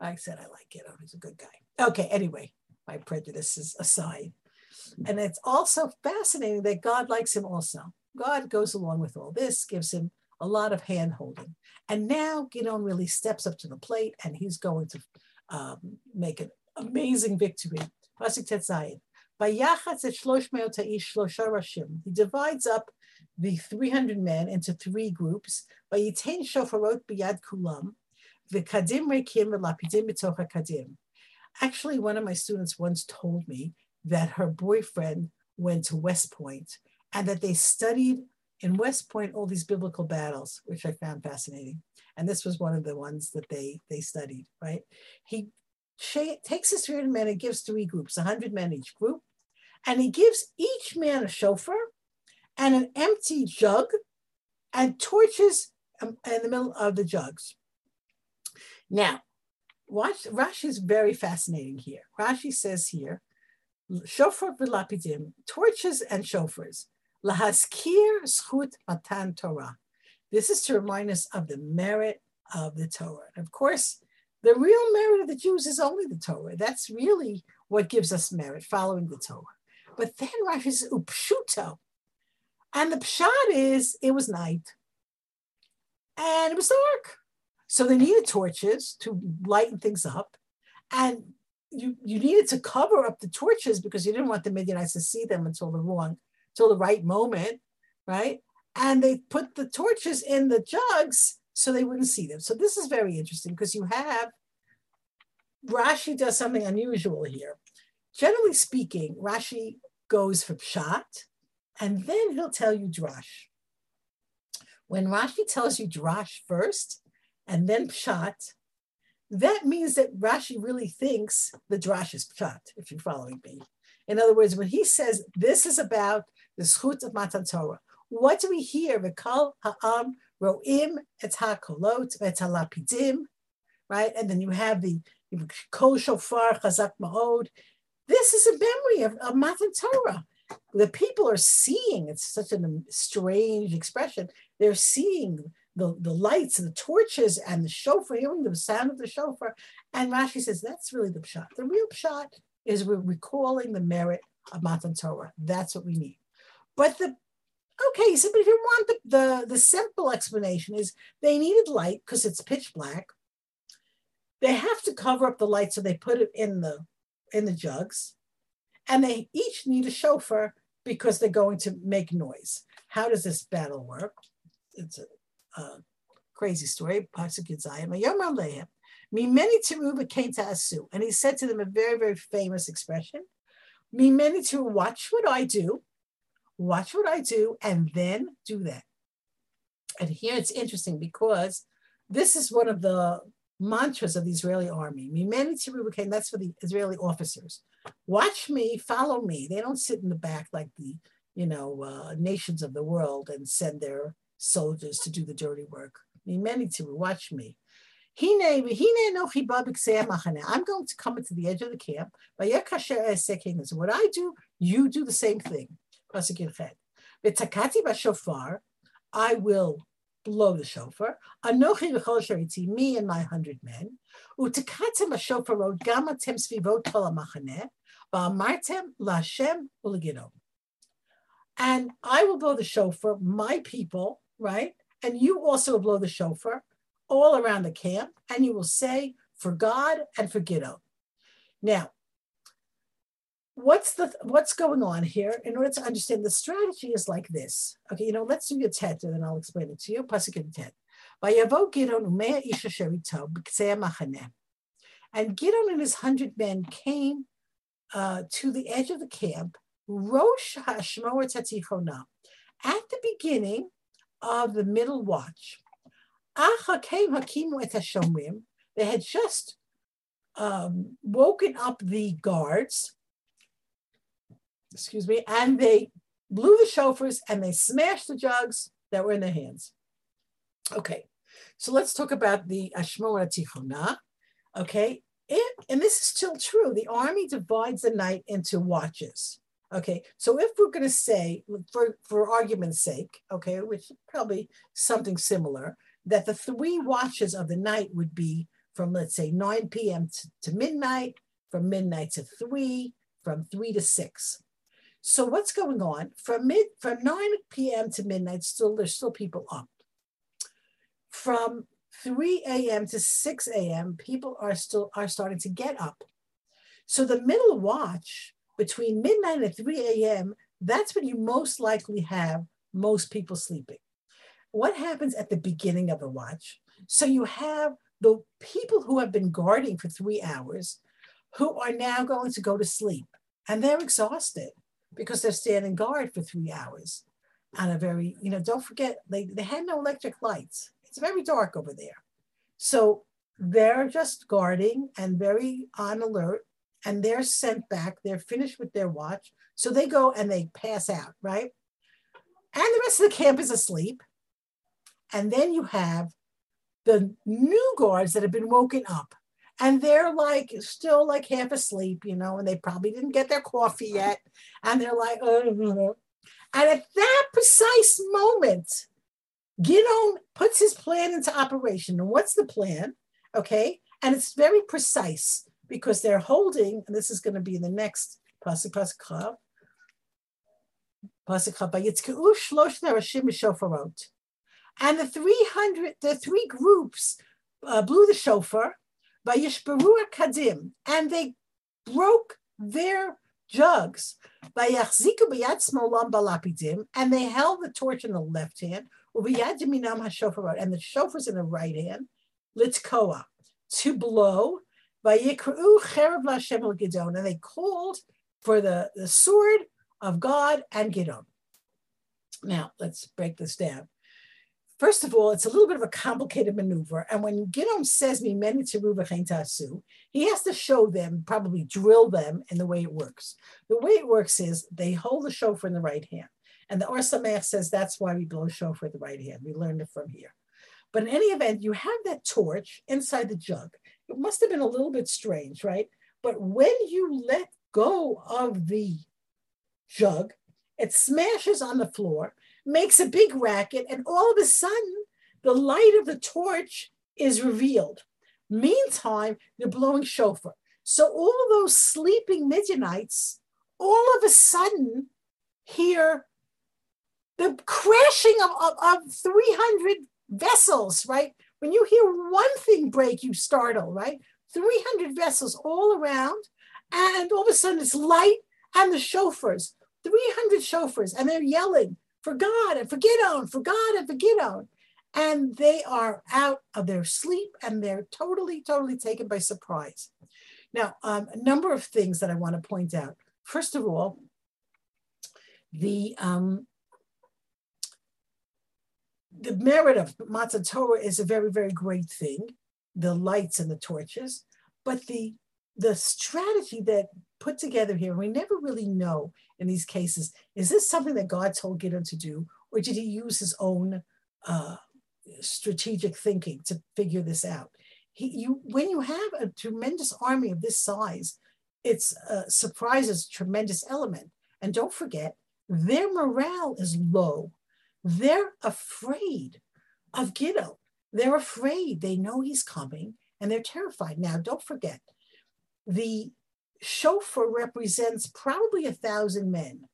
I said I like Gideon. He's a good guy. Okay, anyway, my prejudices aside. And it's also fascinating that God likes him also. God goes along with all this, gives him a lot of hand holding. And now Gideon really steps up to the plate and he's going to um, make an amazing victory. Pasuk He divides up the 300 men into three groups. Actually, one of my students once told me that her boyfriend went to West Point and that they studied in West Point all these biblical battles, which I found fascinating. And this was one of the ones that they they studied, right? He takes his 300 men and gives three groups, 100 men each group, and he gives each man a shofar and an empty jug and torches um, in the middle of the jugs. Now, watch, Rashi is very fascinating here. Rashi says here, shofar v'lapidim, torches and shofars, lahaskir schut matan Torah. This is to remind us of the merit of the Torah. And of course, the real merit of the Jews is only the Torah. That's really what gives us merit, following the Torah. But then Rashi says upshuto. And the pshat is it was night and it was dark. So they needed torches to lighten things up. And you, you needed to cover up the torches because you didn't want the Midianites to see them until the wrong, until the right moment, right? And they put the torches in the jugs so they wouldn't see them. So this is very interesting because you have Rashi does something unusual here. Generally speaking, Rashi goes for pshat, and then he'll tell you drash. When Rashi tells you drash first, and then pshat, that means that Rashi really thinks the drash is pshat, if you're following me. In other words, when he says this is about the schut of Matan Torah, What do we hear? V'kal ha'am ro'im et ha'kolot et ha'lapidim, right? And then you have the kol shofar chazak ma'od. This is a memory of, of Matan Torah. The people are seeing, it's such a strange expression, they're seeing the, the lights and the torches and the shofar, hearing the sound of the shofar. And Rashi says that's really the pshat. The real pshat is we're recalling the merit of Matan Torah. That's what we need. But the okay, so but if you want the, the, the simple explanation is they needed light because it's pitch black. They have to cover up the light, so they put it in the in the jugs, and they each need a shofar because they're going to make noise. How does this battle work? It's a uh, crazy story. Came to Asu, and he said to them a very, very famous expression. Mimeni to watch what I do, watch what I do, and then do that. And here it's interesting because this is one of the mantras of the Israeli army. Mimeni came, that's for the Israeli officers. Watch me, follow me. They don't sit in the back like the, you know, uh, nations of the world and send their soldiers to do the dirty work. Many to watch me. I'm going to come into the edge of the camp. So what I do, you do the same thing. Pasuk Yichet. V'takati b'shofar, I will blow the shofar. Anochi v'chol shariti, me and my hundred men. U'takatem b'shofar, gamatem svivot kol ha'machaneh. Ba'amartem la'ashem u'legino. And I will blow the shofar, my people, right? And you also will blow the shofar all around the camp, and you will say, for God and for Gid'on. Now, what's the what's going on here? In order to understand the strategy is like this. Okay, you know, let's do your tet, and then I'll explain it to you. Pasuk tet. And Gidon and his hundred men came uh, to the edge of the camp, Rosh Hashmoer Tatichona. At the beginning of the middle watch. They had just um, woken up the guards, excuse me, and they blew the shofars and they smashed the jugs that were in their hands. Okay, so let's talk about the Ashmona Tichona. Okay, it, and this is still true. The army divides the night into watches. Okay, so if we're going to say, for, for argument's sake, okay, which probably something similar, that the three watches of the night would be from, let's say, 9 p.m. to, to midnight, from midnight to 3, from 3 to 6. So what's going on? From mid from 9 p.m. to midnight, still there's still people up. From 3 a.m. to 6 a.m., people are still are starting to get up. So the middle watch between midnight and 3 a.m., that's when you most likely have most people sleeping. What happens at the beginning of the watch? So you have the people who have been guarding for three hours who are now going to go to sleep and they're exhausted because they're standing guard for three hours on a very, you know, don't forget, they, they had no electric lights. It's very dark over there. So they're just guarding and very on alert and they're sent back. They're finished with their watch. So they go and they pass out, right? And the rest of the camp is asleep. And then you have the new guards that have been woken up and they're like still like half asleep, you know, and they probably didn't get their coffee yet. And they're like, oh. and at that precise moment, Gidon puts his plan into operation. And what's the plan? Okay. And it's very precise because they're holding, and this is going to be the next pasuk pasuk And the 300, the three groups uh, blew the shofar, vayishberu kadim, and they broke their jugs. Vayachziku b'yad smolam balapidim, and they held the torch in the left hand, ubiyad minam hashofar, and the shofar's in the right hand, litzkoa, to blow, Vayikru cherev l'Hashem Gidon, and they called for the, the sword of God and Gidon. Now, let's break this down. First of all, it's a little bit of a complicated maneuver. And when Gidon says he has to show them, probably drill them in the way it works. The way it works is they hold the shofar in the right hand. And the Or Sameach says that's why we blow shofar with the right hand. We learned it from here. But in any event, you have that torch inside the jug. It must have been a little bit strange, right? But when you let go of the jug, it smashes on the floor, makes a big racket, and all of a sudden, the light of the torch is revealed. Meantime, they're blowing shofar. So all those sleeping Midianites all of a sudden hear the crashing of, of, of 300 vessels, right? When you hear one thing break, you startle, right? 300 vessels all around, and all of a sudden it's light and the shofars, 300 shofars, and they're yelling for God and for Gidon, for God and for Gidon. And they are out of their sleep and they're totally, totally taken by surprise. Now, um, a number of things that I want to point out. First of all, the um, the merit of Matan Torah is a very, very great thing, the lights and the torches, but the the strategy that put together here, we never really know in these cases, is this something that God told Gideon to do, or did he use his own uh, strategic thinking to figure this out? He, you, when you have a tremendous army of this size, it's uh, surprises tremendous element. And don't forget, their morale is low. They're afraid of Gideon. They're afraid. They know he's coming and they're terrified. Now, don't forget, the shofar represents probably a thousand men.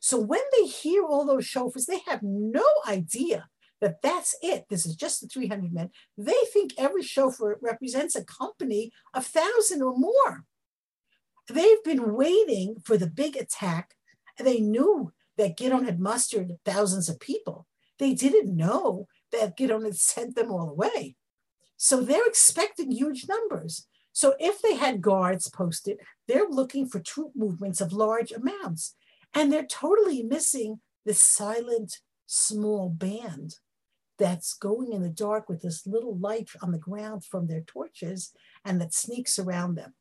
So when they hear all those shofars, they have no idea that that's it. This is just the 300 men. They think every shofar represents a company of thousand or more. They've been waiting for the big attack. They knew that Gideon had mustered thousands of people. They didn't know that Gideon had sent them all away. So they're expecting huge numbers. So if they had guards posted, they're looking for troop movements of large amounts. And they're totally missing this silent, small band that's going in the dark with this little light on the ground from their torches and that sneaks around them.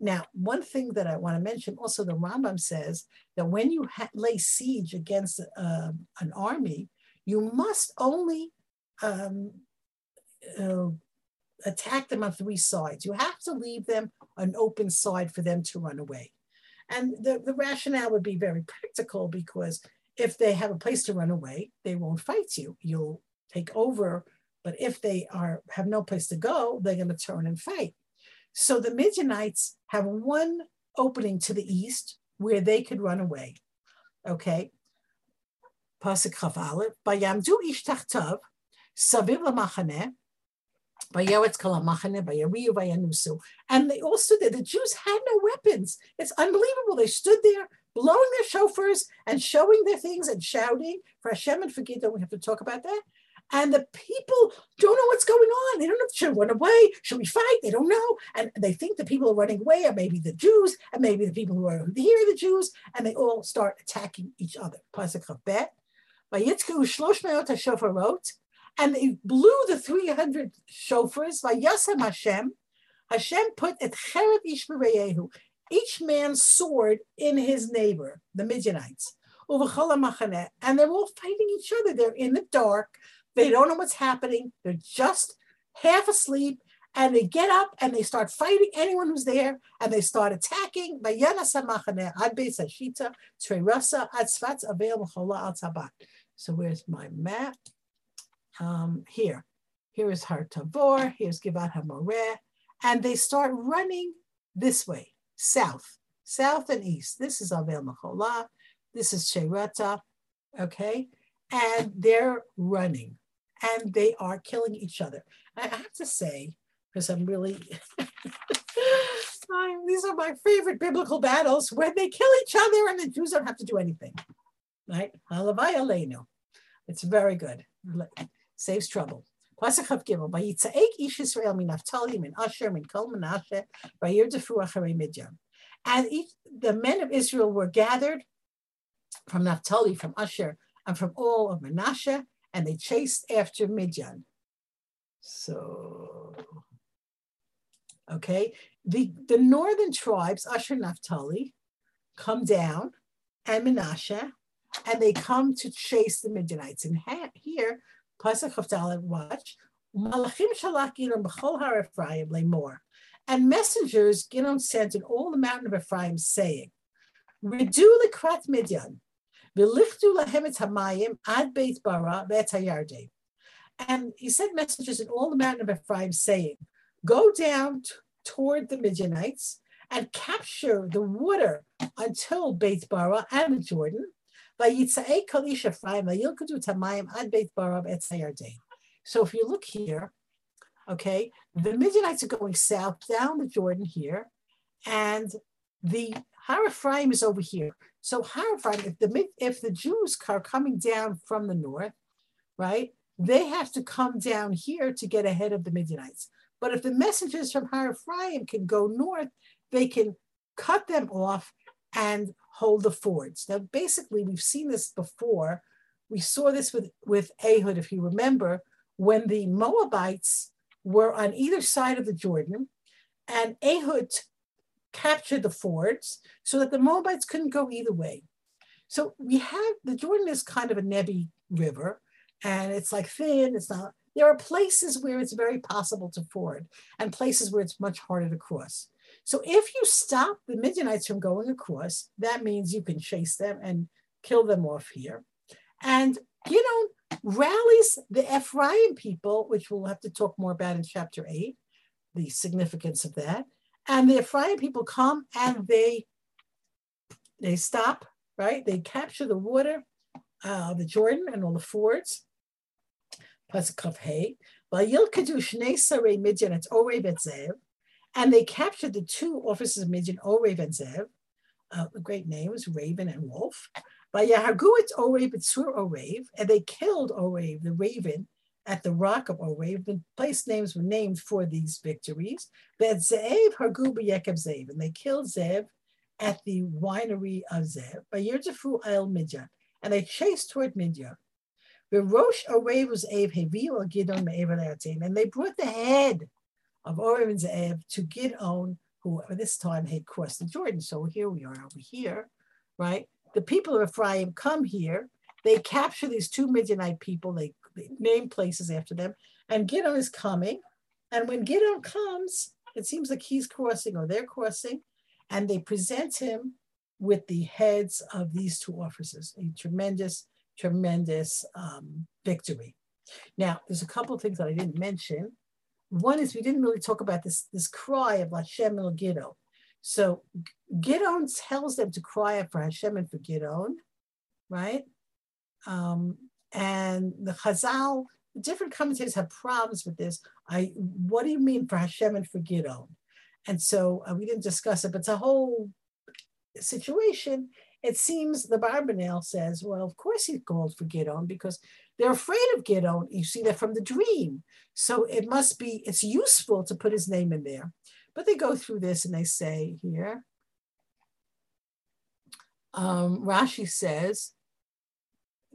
Now, one thing that I want to mention also, the Rambam says that when you ha- lay siege against uh, an army, you must only um, uh, attack them on three sides. You have to leave them an open side for them to run away. And the, the rationale would be very practical because if they have a place to run away, they won't fight you. You'll take over. But if they are have no place to go, they're going to turn and fight. So the Midianites have one opening to the east where they could run away. Okay. Pasuk Chav Aleph. Bayamdu ish saviv and they stood there. The Jews had no weapons. It's unbelievable. They stood there blowing their shofars and showing their things and shouting for Hashem and for Don't We have to talk about that. And the people don't know what's going on. They don't know should we run away, should we fight? They don't know, and they think the people are running away are maybe the Jews, and maybe the people who are here are the Jews, and they all start attacking each other. Pasuk Bet. wrote and they blew the 300 shofars. Vayasem Hashem. Hashem put et cheret ish each man's sword in his neighbor, the Midianites. And they're all fighting each other. They're in the dark. They don't know what's happening. They're just half asleep. And they get up and they start fighting anyone who's there. And they start attacking. So where's my map? Um, here. Here is Har Tavor, here's Givat HaMoreh, and they start running this way, south, south and east. This is Avel Macholah, this is Sherata, okay? And they're running and they are killing each other. I have to say, because I'm really, [laughs] these are my favorite biblical battles when they kill each other and the Jews don't have to do anything, right? It's very good saves trouble. Pasuk Chav Gimel, Vayitzaek Ish min Naphtali min Asher min Kol Menashe Vayir Defu Acharei Midian. And each, the men of Israel were gathered from Naphtali, from Asher, and from all of Menashe, and they chased after Midian. So, okay, the, the northern tribes, Asher Naphtali, come down, and Menashe, and they come to chase the Midianites. And here, Pasuk of watch, Malachim shalach Gidon b'chol har Ephraim more. And messengers Gidon sent in all the mountain of Ephraim, saying, Redu lekrat Midian, v'lichtu lahem et hamayim ad beit bara v'et hayardim. And he sent messengers in all the mountain of Ephraim, saying, Go down t- toward the Midianites and capture the water until Beit Bara and the Jordan. So if you look here, okay, the Midianites are going south down the Jordan here, and the Har is over here. So Har if the if the Jews are coming down from the north, right, they have to come down here to get ahead of the Midianites. But if the messengers from Har can go north, they can cut them off and hold the fords. Now, basically, we've seen this before. We saw this with, with Ehud, if you remember, when the Moabites were on either side of the Jordan, and Ehud captured the fords so that the Moabites couldn't go either way. So we have the Jordan is kind of a nebby river, and it's like thin, it's not. There are places where it's very possible to ford, and places where it's much harder to cross. So if you stop the Midianites from going across, that means you can chase them and kill them off here. And you know, rallies the Ephraim people, which we'll have to talk more about in chapter eight, the significance of that. And the Ephraim people come and they they stop, right? They capture the water, uh, the Jordan and all the fords. Kaf Hay. Vayil Kadush Sare Midian, it's Orev Etzev. And they captured the two officers of Midian, Orev and Zev, uh, great names, Raven and Wolf. By Yahaguit Orev Sur Orev, and they killed Orev, the raven, at the rock of Orev. The place names were named for these victories. That Zev Hargu Yekeb Zev, and they killed Zev at the winery of Zev. By Yerjafu El Midian, and they chased toward Midian. The Rosh Orev was Abe Hevi Gidon and they brought the head of Orim and Ze'ev to Gidon, who at this time had crossed the Jordan. So here we are over here, right? The people of Ephraim come here. They capture these two Midianite people. They, they name places after them. And Gidon is coming. And when Gidon comes, it seems like he's crossing or they're crossing. And they present him with the heads of these two officers. A tremendous, tremendous um, victory. Now, there's a couple of things that I didn't mention one is we didn't really talk about this, this cry of Hashem el Gidon. So Gidon tells them to cry out for Hashem and for Gidon, right? Um, and the Chazal, different commentators have problems with this. I, what do you mean for Hashem and for Gidon? And so uh, we didn't discuss it, but it's a whole situation. It seems the Barbanel says, well, of course he called for Gidon because they're afraid of Gidon. You see that from the dream. So it must be, it's useful to put his name in there. But they go through this and they say here, um, Rashi says,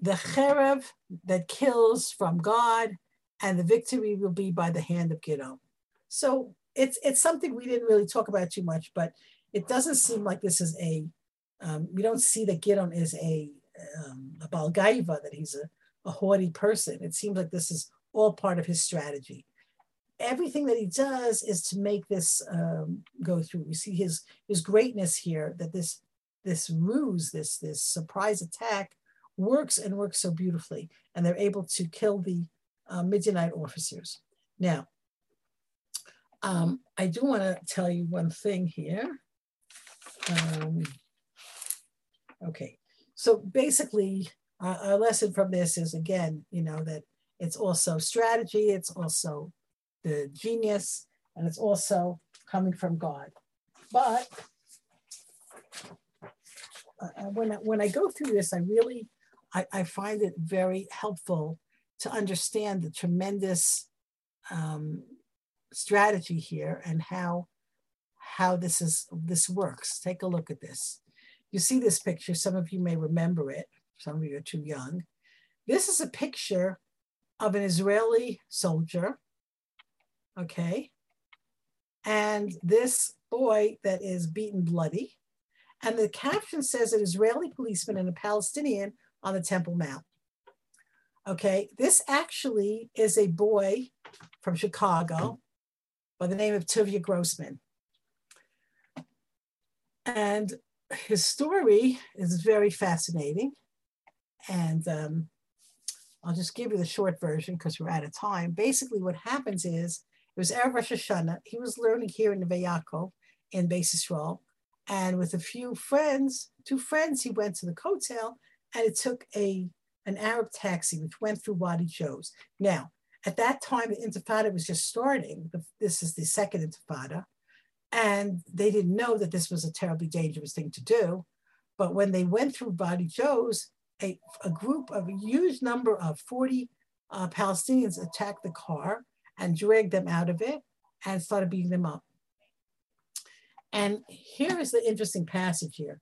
the cherev that kills from God and the victory will be by the hand of Gidon. So it's it's something we didn't really talk about too much, but it doesn't seem like this is a, um, we don't see that Gidon is a, um, a Balgaiva, that he's a a haughty person. It seems like this is all part of his strategy. Everything that he does is to make this um, go through. We see his his greatness here. That this this ruse, this this surprise attack, works and works so beautifully, and they're able to kill the uh, Midianite officers. Now, um, I do want to tell you one thing here. Um, okay, so basically, uh, our lesson from this is again, you know, that it's also strategy, it's also the genius, and it's also coming from God. But uh, uh, when, I, when I go through this, I really, I, I find it very helpful to understand the tremendous um, strategy here and how how this is this works. Take a look at this. You see this picture. Some of you may remember it some of you are too young. This is a picture of an Israeli soldier, okay? And this boy that is beaten bloody. And the caption says an Israeli policeman and a Palestinian on the Temple Mount. Okay, this actually is a boy from Chicago by the name of Tuvia Grossman. And his story is very fascinating. And um, I'll just give you the short version because we're out of time. Basically, what happens is it was Erev Rosh Hashanah. He was learning here in the Vayako in Beis Yisrael. And with a few friends, two friends, he went to the Kotel and it took a an Arab taxi which went through Wadi Joz. Now, at that time, the Intifada was just starting. This is the second Intifada. And they didn't know that this was a terribly dangerous thing to do. But when they went through Wadi Joz, a, a group of a huge number of 40 uh, Palestinians attacked the car and dragged them out of it and started beating them up. And here is the interesting passage here.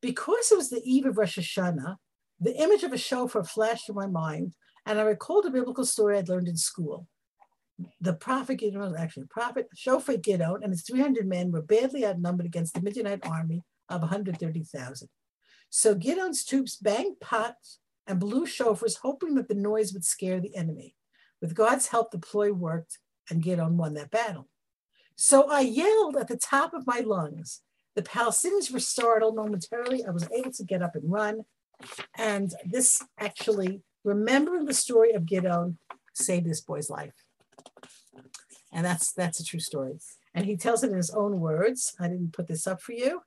Because it was the eve of Rosh Hashanah, the image of a shofar flashed through my mind, and I recalled a biblical story I'd learned in school. The prophet Gideon actually prophet, shofar Gideon, and his 300 men were badly outnumbered against the Midianite army of 130,000. So Gideon's troops banged pots and blew shofars, hoping that the noise would scare the enemy. With God's help, the ploy worked, and Gideon won that battle. So I yelled at the top of my lungs. The Palestinians were startled momentarily. I was able to get up and run. And this actually, remembering the story of Gideon, saved this boy's life. And that's that's a true story. And he tells it in his own words. I didn't put this up for you.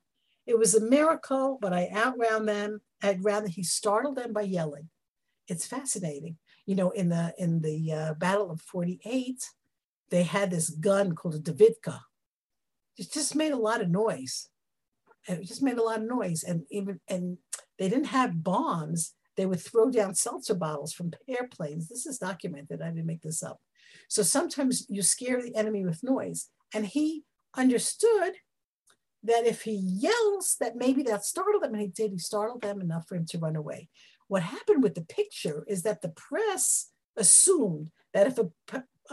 It was a miracle, but I outran them. I'd rather he startled them by yelling. It's fascinating. You know, in the in the uh, Battle of 48, they had this gun called a Davidka. It just made a lot of noise. It just made a lot of noise. And even and they didn't have bombs. They would throw down seltzer bottles from airplanes. This is documented. I didn't make this up. So sometimes you scare the enemy with noise. And he understood that if he yells, that maybe that startled them, and he did. He startled them enough for him to run away. What happened with the picture is that the press assumed that if a,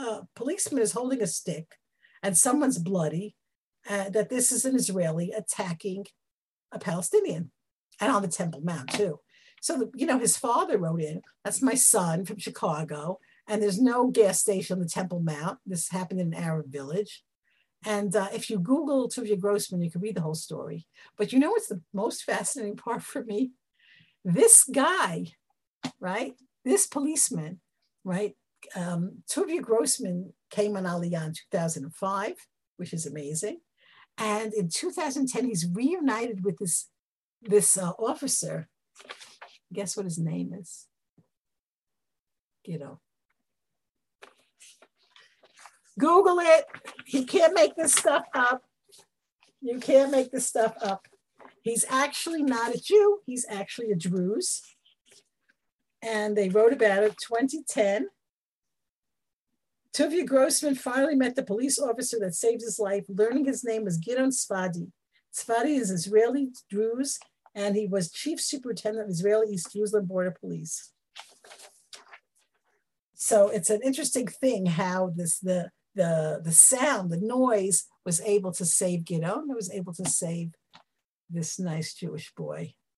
a policeman is holding a stick and someone's bloody, uh, that this is an Israeli attacking a Palestinian, and on the Temple Mount too. So you know, his father wrote in, "That's my son from Chicago." And there's no gas station on the Temple Mount. This happened in an Arab village. And uh, if you Google Tuvia Grossman, you can read the whole story. But you know what's the most fascinating [laughs] part for me? This guy, right? This policeman, right? Um, Tuvia Grossman came on Aliyah in 2005, which is amazing. And in 2010, he's reunited with this, this uh, officer. Guess what his name is? You know, Google it. He can't make this stuff up. You can't make this stuff up. He's actually not a Jew. He's actually a Druze. And they wrote about it 2010. Tuvia Grossman finally met the police officer that saved his life, learning his name was Gideon Sfadi. Sfadi is Israeli Druze, and he was chief superintendent of Israeli East Jerusalem Border Police. So it's an interesting thing how this the the the sound, the noise was able to save Gideon. It was able to save this nice Jewish boy.